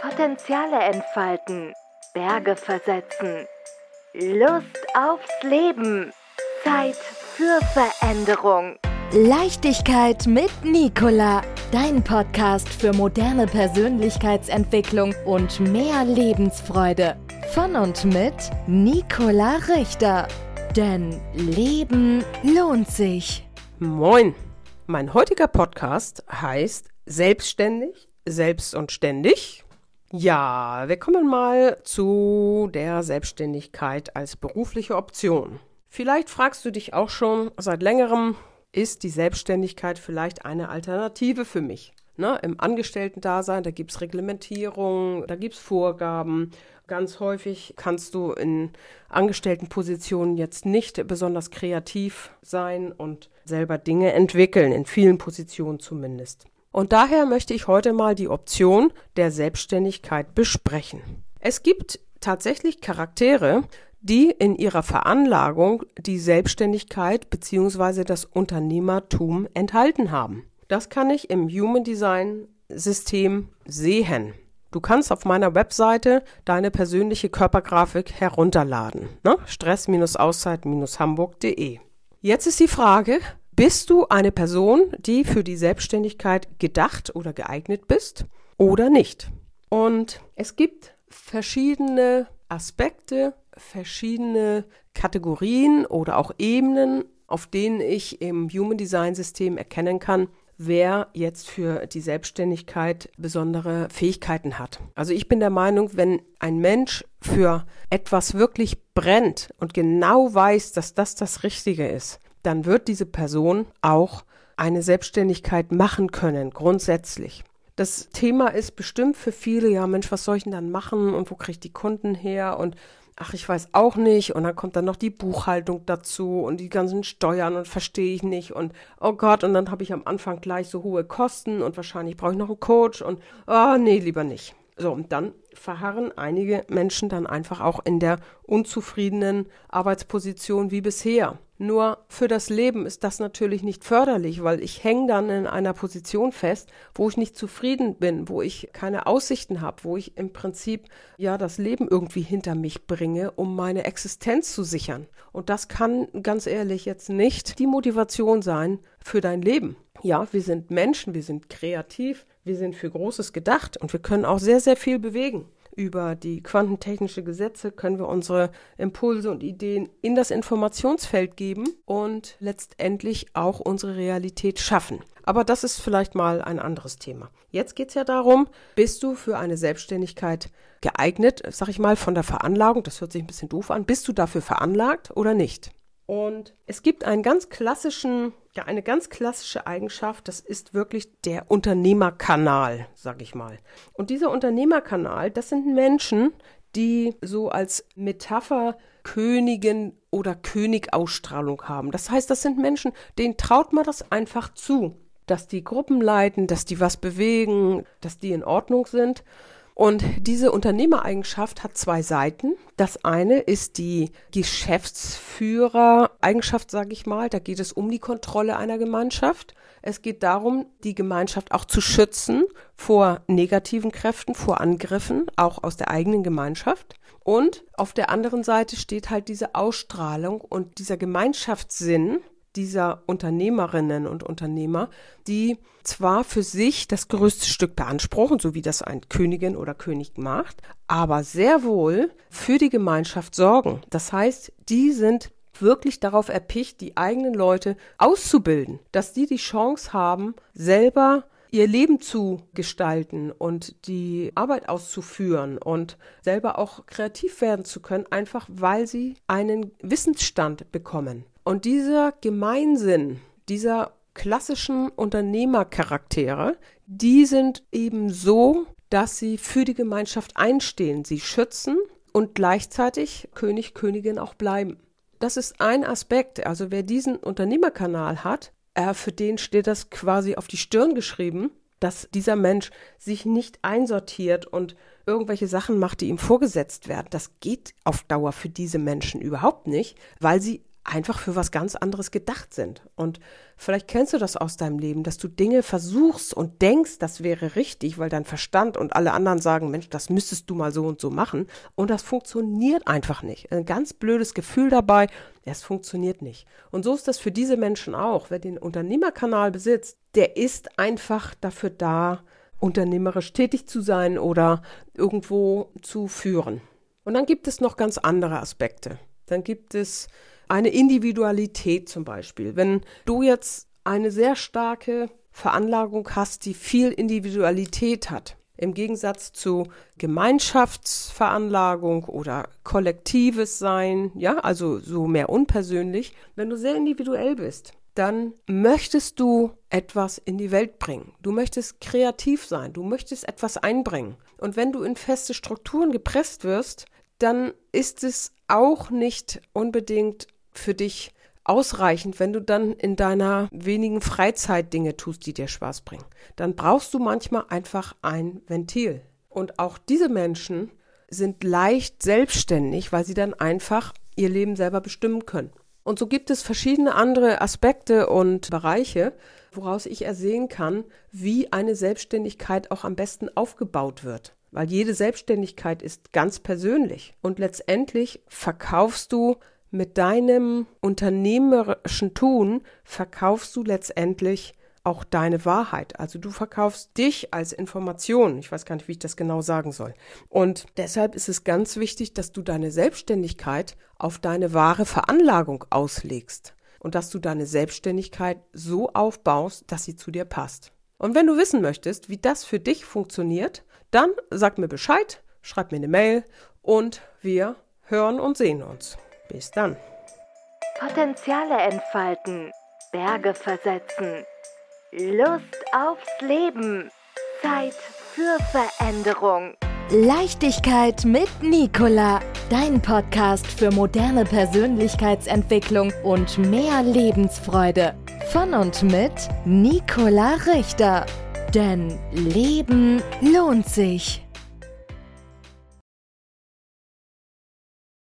Potenziale entfalten, Berge versetzen, Lust aufs Leben, Zeit für Veränderung. Leichtigkeit mit Nicola, dein Podcast für moderne Persönlichkeitsentwicklung und mehr Lebensfreude. Von und mit Nicola Richter. Denn Leben lohnt sich. Moin! Mein heutiger Podcast heißt Selbstständig, selbst und ständig. Ja, wir kommen mal zu der Selbstständigkeit als berufliche Option. Vielleicht fragst du dich auch schon seit längerem, ist die Selbstständigkeit vielleicht eine Alternative für mich? Ne, Im Angestellten-Dasein, da gibt es Reglementierung, da gibt es Vorgaben. Ganz häufig kannst du in Angestelltenpositionen jetzt nicht besonders kreativ sein und selber Dinge entwickeln, in vielen Positionen zumindest. Und daher möchte ich heute mal die Option der Selbstständigkeit besprechen. Es gibt tatsächlich Charaktere, die in ihrer Veranlagung die Selbstständigkeit bzw. das Unternehmertum enthalten haben. Das kann ich im Human Design System sehen. Du kannst auf meiner Webseite deine persönliche Körpergrafik herunterladen. Ne? Stress-Auszeit-Hamburg.de. Jetzt ist die Frage, bist du eine Person, die für die Selbstständigkeit gedacht oder geeignet bist oder nicht? Und es gibt verschiedene Aspekte, verschiedene Kategorien oder auch Ebenen, auf denen ich im Human Design System erkennen kann, wer jetzt für die Selbstständigkeit besondere Fähigkeiten hat. Also ich bin der Meinung, wenn ein Mensch für etwas wirklich brennt und genau weiß, dass das das Richtige ist, dann wird diese Person auch eine Selbstständigkeit machen können, grundsätzlich. Das Thema ist bestimmt für viele, ja Mensch, was soll ich denn dann machen und wo kriege ich die Kunden her und ach, ich weiß auch nicht. Und dann kommt dann noch die Buchhaltung dazu und die ganzen Steuern und verstehe ich nicht. Und oh Gott, und dann habe ich am Anfang gleich so hohe Kosten und wahrscheinlich brauche ich noch einen Coach und oh nee, lieber nicht. So, und dann verharren einige Menschen dann einfach auch in der unzufriedenen Arbeitsposition wie bisher. Nur für das Leben ist das natürlich nicht förderlich, weil ich hänge dann in einer Position fest, wo ich nicht zufrieden bin, wo ich keine Aussichten habe, wo ich im Prinzip ja das Leben irgendwie hinter mich bringe, um meine Existenz zu sichern. Und das kann ganz ehrlich jetzt nicht die Motivation sein für dein Leben. Ja, wir sind Menschen, wir sind kreativ, wir sind für Großes gedacht und wir können auch sehr, sehr viel bewegen über die quantentechnische Gesetze können wir unsere Impulse und Ideen in das Informationsfeld geben und letztendlich auch unsere Realität schaffen. Aber das ist vielleicht mal ein anderes Thema. Jetzt geht es ja darum, bist du für eine Selbstständigkeit geeignet, sag ich mal, von der Veranlagung, das hört sich ein bisschen doof an, bist du dafür veranlagt oder nicht? Und es gibt einen ganz klassischen, ja, eine ganz klassische Eigenschaft, das ist wirklich der Unternehmerkanal, sag ich mal. Und dieser Unternehmerkanal, das sind Menschen, die so als Metapher Königin oder Königausstrahlung haben. Das heißt, das sind Menschen, denen traut man das einfach zu, dass die Gruppen leiten, dass die was bewegen, dass die in Ordnung sind. Und diese Unternehmereigenschaft hat zwei Seiten. Das eine ist die Geschäftsführereigenschaft, sage ich mal. Da geht es um die Kontrolle einer Gemeinschaft. Es geht darum, die Gemeinschaft auch zu schützen vor negativen Kräften, vor Angriffen, auch aus der eigenen Gemeinschaft. Und auf der anderen Seite steht halt diese Ausstrahlung und dieser Gemeinschaftssinn, dieser Unternehmerinnen und Unternehmer, die zwar für sich das größte Stück beanspruchen, so wie das ein Königin oder König macht, aber sehr wohl für die Gemeinschaft sorgen. Das heißt, die sind wirklich darauf erpicht, die eigenen Leute auszubilden, dass die die Chance haben, selber ihr Leben zu gestalten und die Arbeit auszuführen und selber auch kreativ werden zu können, einfach weil sie einen Wissensstand bekommen. Und dieser Gemeinsinn, dieser klassischen Unternehmercharaktere, die sind eben so, dass sie für die Gemeinschaft einstehen, sie schützen und gleichzeitig König, Königin auch bleiben. Das ist ein Aspekt. Also wer diesen Unternehmerkanal hat, äh, für den steht das quasi auf die Stirn geschrieben, dass dieser Mensch sich nicht einsortiert und irgendwelche Sachen macht, die ihm vorgesetzt werden. Das geht auf Dauer für diese Menschen überhaupt nicht, weil sie einfach für was ganz anderes gedacht sind. Und vielleicht kennst du das aus deinem Leben, dass du Dinge versuchst und denkst, das wäre richtig, weil dein Verstand und alle anderen sagen, Mensch, das müsstest du mal so und so machen. Und das funktioniert einfach nicht. Ein ganz blödes Gefühl dabei, es funktioniert nicht. Und so ist das für diese Menschen auch. Wer den Unternehmerkanal besitzt, der ist einfach dafür da, unternehmerisch tätig zu sein oder irgendwo zu führen. Und dann gibt es noch ganz andere Aspekte. Dann gibt es eine Individualität zum Beispiel. Wenn du jetzt eine sehr starke Veranlagung hast, die viel Individualität hat, im Gegensatz zu Gemeinschaftsveranlagung oder kollektives Sein, ja, also so mehr unpersönlich, wenn du sehr individuell bist, dann möchtest du etwas in die Welt bringen. Du möchtest kreativ sein, du möchtest etwas einbringen. Und wenn du in feste Strukturen gepresst wirst, dann ist es auch nicht unbedingt für dich ausreichend, wenn du dann in deiner wenigen Freizeit Dinge tust, die dir Spaß bringen. Dann brauchst du manchmal einfach ein Ventil. Und auch diese Menschen sind leicht selbstständig, weil sie dann einfach ihr Leben selber bestimmen können. Und so gibt es verschiedene andere Aspekte und Bereiche, woraus ich ersehen kann, wie eine Selbstständigkeit auch am besten aufgebaut wird. Weil jede Selbstständigkeit ist ganz persönlich. Und letztendlich verkaufst du mit deinem unternehmerischen Tun verkaufst du letztendlich auch deine Wahrheit. Also du verkaufst dich als Information. Ich weiß gar nicht, wie ich das genau sagen soll. Und deshalb ist es ganz wichtig, dass du deine Selbstständigkeit auf deine wahre Veranlagung auslegst und dass du deine Selbstständigkeit so aufbaust, dass sie zu dir passt. Und wenn du wissen möchtest, wie das für dich funktioniert, dann sag mir Bescheid, schreib mir eine Mail und wir hören und sehen uns. Bis dann. Potenziale entfalten, Berge versetzen, Lust aufs Leben, Zeit für Veränderung. Leichtigkeit mit Nicola, dein Podcast für moderne Persönlichkeitsentwicklung und mehr Lebensfreude. Von und mit Nicola Richter. Denn Leben lohnt sich.